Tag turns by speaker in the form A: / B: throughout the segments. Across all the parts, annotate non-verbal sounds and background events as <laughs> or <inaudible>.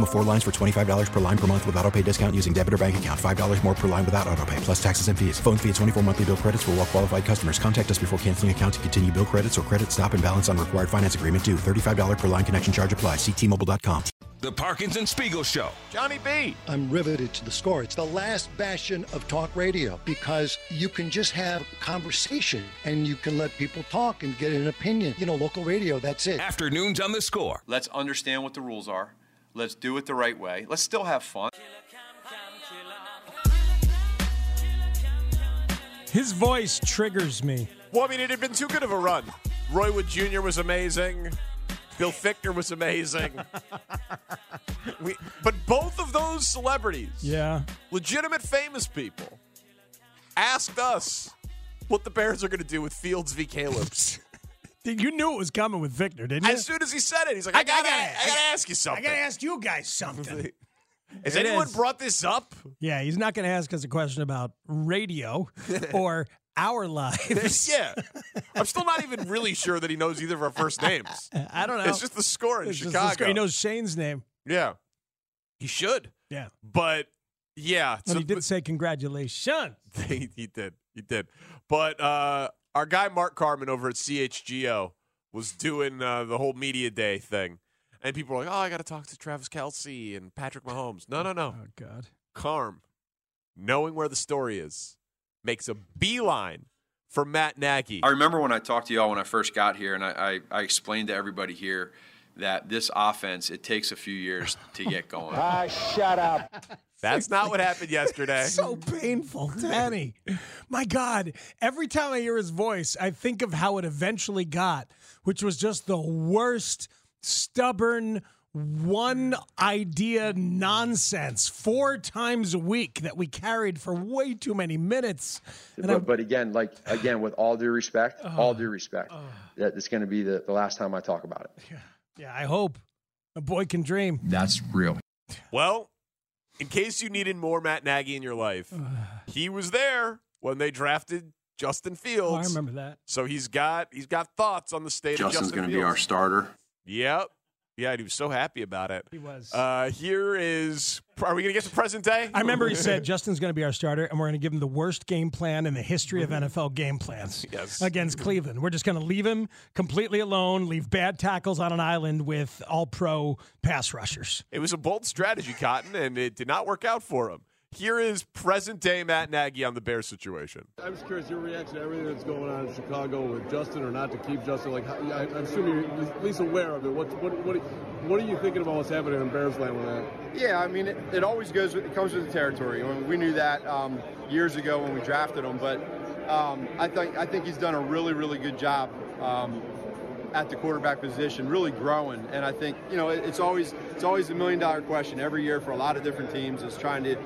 A: Minimum of four lines for $25 per line per month with auto pay discount using debit or bank account. $5 more per line without auto pay, plus taxes and fees. Phone fee at 24 monthly bill credits for all well qualified customers. Contact us before canceling account to continue bill credits or credit stop and balance on required finance agreement due. $35 per line connection charge apply. Ctmobile.com.
B: The Parkins and Spiegel Show.
C: Johnny B.
D: I'm riveted to the score. It's the last bastion of talk radio because you can just have conversation and you can let people talk and get an opinion. You know, local radio, that's it.
B: Afternoons on the score.
E: Let's understand what the rules are. Let's do it the right way. Let's still have fun.
F: His voice triggers me.
C: Well, I mean, it had been too good of a run. Roy Wood Jr. was amazing. Bill Fichtner was amazing. <laughs> we, but both of those celebrities,
F: Yeah.
C: legitimate famous people, asked us what the Bears are going to do with Fields v. Caleb's. <laughs>
F: You knew it was coming with Victor, didn't you?
C: as soon as he said it, he's like, I, gotta, I gotta ask you something.
F: I gotta ask you guys something. <laughs>
C: Has
F: It
C: anyone
F: is.
C: brought this up?
F: yeah, he's not gonna ask us a question about radio <laughs> or our lives. <laughs>
C: yeah. I'm still not even really sure that he knows either of our first names.
F: I don't know.
C: It's just the score in
F: It's
C: Chicago.
F: score. He knows Shane's name.
C: Yeah. He should.
F: Yeah.
C: But yeah.
F: But
C: so-
F: he did say congratulations.
C: he, he did. He did. But uh, our guy Mark Carman over at CHGO was doing uh, the whole media day thing. And people were like, oh, I got to talk to Travis Kelce and Patrick Mahomes. No, no, no.
F: Oh God.
C: Carm, knowing where the story is, makes a beeline for Matt Nagy.
E: I remember when I talked to y'all when I first got here, and I, I, I explained to everybody here that this offense, it takes a few years to get <laughs> going.
D: Ah, shut up.
C: That's not what happened yesterday. <laughs>
F: So painful, Danny. My God, every time I hear his voice, I think of how it eventually got, which was just the worst, stubborn, one idea nonsense four times a week that we carried for way too many minutes. And
G: But, but again, like again, with all due respect, oh. all due respect, oh. that it's going to be the, the last time I talk about it.
F: Yeah, yeah, I hope a boy can dream.
B: That's real.
C: Well, in case you needed more Matt Nagy in your life, <sighs> he was there when they drafted Justin Fields.
F: Oh, I remember that.
C: So he's got he's got thoughts on the state of
E: Justin's going to be our starter.
C: Yep. Yeah, and he was so happy about it.
F: He was.
C: Uh, here is. Are we going to get to present day?
F: I remember he said Justin's going to be our starter, and we're going to give him the worst game plan in the history of NFL game plans <laughs>
C: Yes.
F: against Cleveland. We're just going to leave him completely alone, leave bad tackles on an island with all pro pass rushers.
C: It was a bold strategy, Cotton, and it did not work out for him. Here is present day Matt Nagy on the Bears situation.
H: I'm just curious your reaction to everything that's going on in Chicago with Justin, or not to keep Justin. Like, I- I'm assuming you're at least aware of it. What what what, what are you thinking about what's happening in Bears land with that?
I: Yeah, I mean, it, it always goes. With, it comes with the territory. I mean, we knew that um, years ago when we drafted him, but um, I think I think he's done a really, really good job um, at the quarterback position, really growing. And I think you know, it's always it's always a million dollar question every year for a lot of different teams is trying to.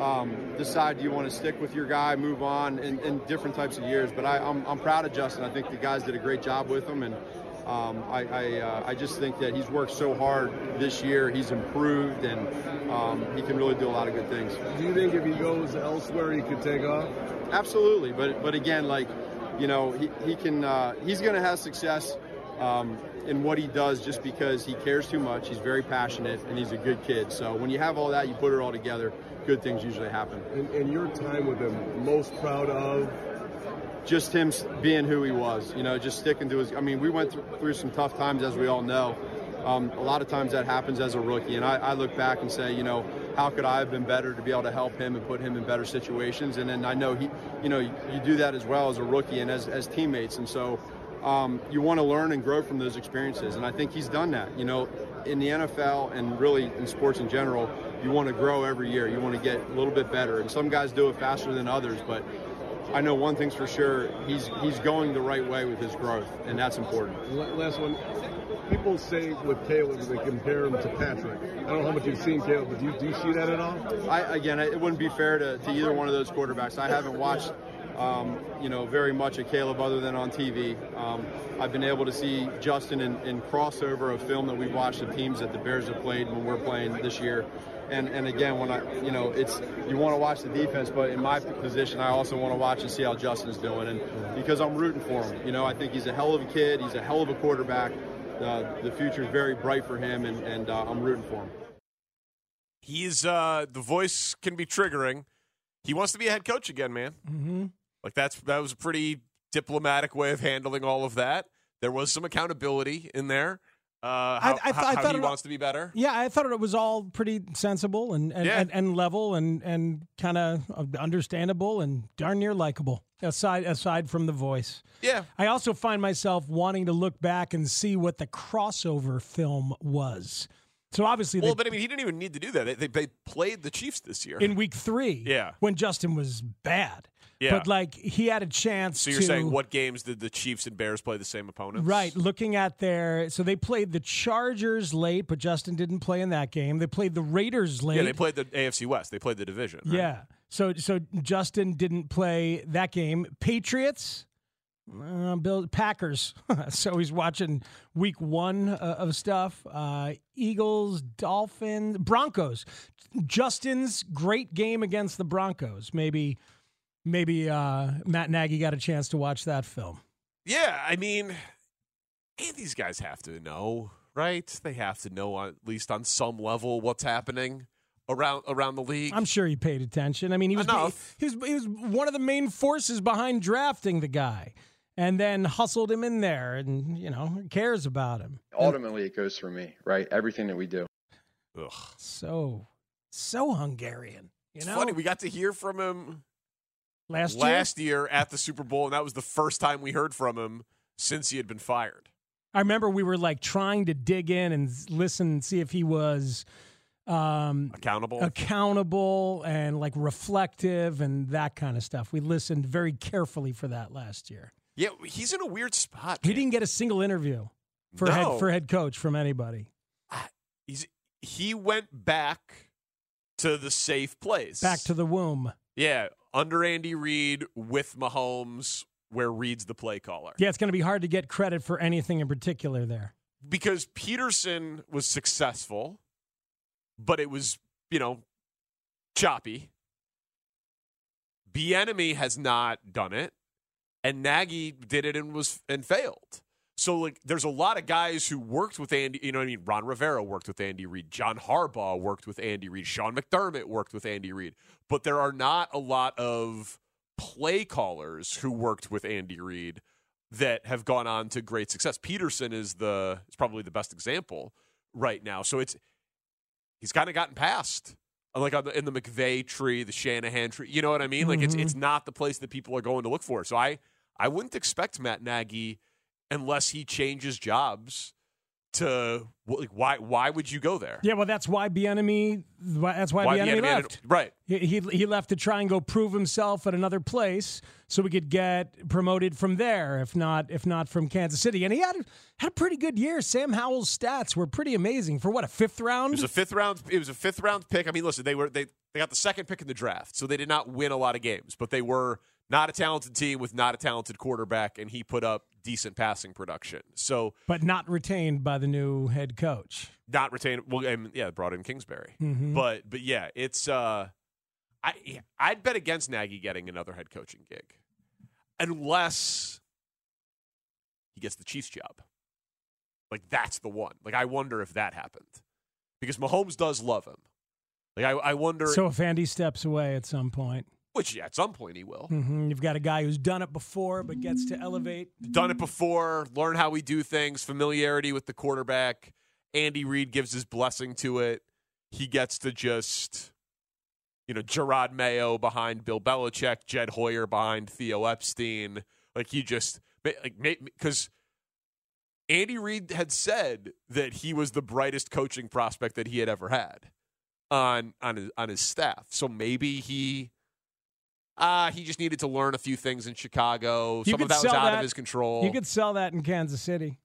I: Um, decide do you want to stick with your guy, move on in, in different types of years. But I, I'm, I'm proud of Justin. I think the guys did a great job with him, and um, I, I, uh, I just think that he's worked so hard this year. He's improved, and um, he can really do a lot of good things.
H: Do you think if he goes elsewhere, he could take off?
I: Absolutely, but but again, like you know, he, he can uh, he's going to have success um, in what he does just because he cares too much. He's very passionate and he's a good kid. So when you have all that, you put it all together, good things usually happen.
H: And, and your time with him, most proud of?
I: Just him being who he was, you know, just sticking to his. I mean, we went through, through some tough times, as we all know. Um, a lot of times that happens as a rookie, and I, I look back and say, you know, how could I have been better to be able to help him and put him in better situations? And then I know he, you know, you, you do that as well as a rookie and as, as teammates, and so um, you want to learn and grow from those experiences. And I think he's done that. You know, in the NFL and really in sports in general, you want to grow every year. You want to get a little bit better. And some guys do it faster than others, but I know one thing's for sure: he's he's going the right way with his growth, and that's important.
H: Last one. People say with Caleb they compare him to Patrick. I don't know how much you've seen Caleb, but do you, do you see that at all?
I: I, again, it wouldn't be fair to, to either one of those quarterbacks. I haven't watched, um, you know, very much of Caleb other than on TV. Um, I've been able to see Justin in, in crossover of film that we've watched the teams that the Bears have played when we're playing this year. And, and again, when I, you know, it's you want to watch the defense, but in my position, I also want to watch and see how Justin's doing, and because I'm rooting for him. You know, I think he's a hell of a kid. He's a hell of a quarterback. Uh, the future is very bright for him, and, and uh, I'm rooting for him.
C: He's uh the voice can be triggering. He wants to be a head coach again, man.
F: Mm-hmm.
C: Like that's that was a pretty diplomatic way of handling all of that. There was some accountability in there. Uh, how,
F: I, I,
C: how,
F: I thought
C: he
F: it,
C: wants to be better.
F: Yeah, I thought it was all pretty sensible and and,
C: Yeah.
F: and, and level and and kind of understandable and darn near likable. Aside aside from the voice.
C: Yeah.
F: I also find myself wanting to look back and see what the crossover film was. So obviously,
C: Well,
F: they,
C: but I mean, he didn't even need to do that. They, they, they played the Chiefs this year.
F: in week three,
C: Yeah.
F: when Justin was bad,
C: Yeah.
F: but like he had a chance.
C: so you're
F: to,
C: saying what games did the Chiefs and Bears play the same opponents?
F: Right, looking at their so they played the Chargers late, but Justin didn't play in that game. They played the Raiders late.
C: Yeah, they played the AFC West. They played the division. right?
F: Yeah. So so Justin didn't play that game. Patriots, uh, Bill Packers. <laughs> so he's watching week one uh, of stuff. Uh, Eagles, Dolphins, Broncos. Justin's great game against the Broncos. Maybe maybe uh, Matt Nagy got a chance to watch that film.
C: Yeah, I mean, and these guys have to know, right? They have to know on, at least on some level what's happening around around the league.
F: I'm sure he paid attention. I mean, he was
C: Enough.
F: he was he was one of the main forces behind drafting the guy, and then hustled him in there, and you know cares about him.
G: Ultimately, it goes for me, right? Everything that we do.
C: Ugh.
F: So so Hungarian. You
C: It's
F: know,
C: funny. We got to hear from him
F: last year.
C: last year at the Super Bowl, and that was the first time we heard from him since he had been fired.
F: I remember we were like trying to dig in and listen and see if he was um,
C: Accountable.
F: accountable and like reflective and that kind of stuff. We listened very carefully for that last year.
C: Yeah, he's in a weird spot.
F: He didn't get a single interview for
C: No.
F: head for head coach from anybody.
C: He's he went back to the safe place.
F: Back to the womb.
C: yeah, under Andy Reid with Mahomes, where Reid's the play caller.
F: Yeah, it's going to be hard to get credit for anything in particular there.
C: because Pederson was successful, but it was, you know, choppy. Bieniemy has not done it, and Nagy did it and was and failed. So like there's a lot of guys who worked with Andy, you know what I mean? Ron Rivera worked with Andy Reid, John Harbaugh worked with Andy Reid, Sean McDermott worked with Andy Reid. But there are not a lot of play callers who worked with Andy Reid that have gone on to great success. Pederson is the is probably the best example right now. So it's he's kind of gotten past like on the, in the McVay tree, the Shanahan tree. You know what I mean? Like it's
F: Mhm.
C: it's not the place that people are going to look for. So I I wouldn't expect Matt Nagy unless he changes jobs to like why why would you go there?
F: Yeah, well, that's why Bieniemy. That's why,
C: Why
F: Bienemy
C: Bieniemy had-
F: left.
C: right.
F: He, he he left to try and go prove himself at another place, so we could get promoted from there. If not, if not from Kansas City, and he had had a pretty good year. Sam Howell's stats were pretty amazing for what a fifth
C: It
F: round.
C: was a fifth round. It was a fifth round pick. I mean, listen, they were they they got the second pick in the draft, so they did not win a lot of games, but they were not a talented team with not a talented quarterback, and he put up decent passing production. So
F: but not retained by the new head coach.
C: not retained. Well, mean, yeah, brought in Kingsbury,
F: Mhm.
C: but but yeah, it's uh, I I'd bet against Nagy getting another head coaching gig, unless he gets the Chiefs job. Like that's the one. Like I wonder if that happened because Mahomes does love him. Like I, I wonder.
F: So if Andy steps away at some point,
C: which yeah, at some point he will.
F: hmm you've got a guy who's done it before but gets to elevate.
C: Done it before. Learn how we do things. Familiarity with the quarterback. Andy Reid gives his blessing to it. He gets to just, you know, Jerod Mayo behind Bill Belichick, Jed Hoyer behind Theo Epstein. Like he just like because Andy Reid had said that he was the brightest coaching prospect that he had ever had on on his on his staff. So maybe he uh he just needed to learn a few things in Chicago.
F: You
C: Some of that was out
F: that-
C: of his control.
F: You could sell that in Kansas City.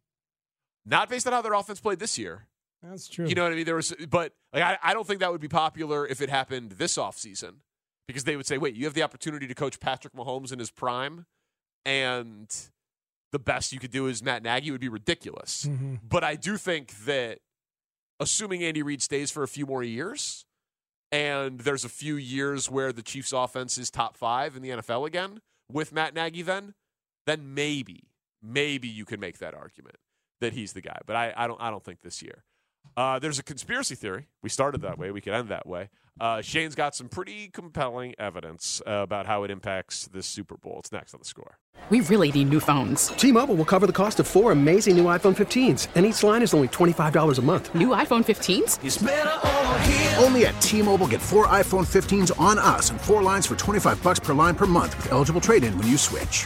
C: Not based on how their offense played this year.
F: That's true.
C: You know what I mean? There was, but like, I, I don't think that would be popular if it happened this offseason because they would say, wait, you have the opportunity to coach Patrick Mahomes in his prime, and the best you could do is Matt Nagy would be ridiculous.
F: Mhm.
C: But I do think that assuming Andy Reid stays for a few more years, and there's a few years where the Chiefs' offense is top five in the NFL again with Matt Nagy, then then maybe maybe you can make that argument that he's the guy. But I, I don't I don't think this year. Uh, there's a conspiracy theory. We started that way. We could end that way. Uh, Shane's got some pretty compelling evidence uh, about how it impacts this Super Bowl. It's next on the score.
J: We really need new phones.
K: T-Mobile will cover the cost of four amazing new iPhone 15s, and each line is only $25 a month.
J: New iPhone 15s?
L: Only at T-Mobile get four iPhone 15s on us and four lines for 25 bucks per line per month with eligible trade-in when you switch.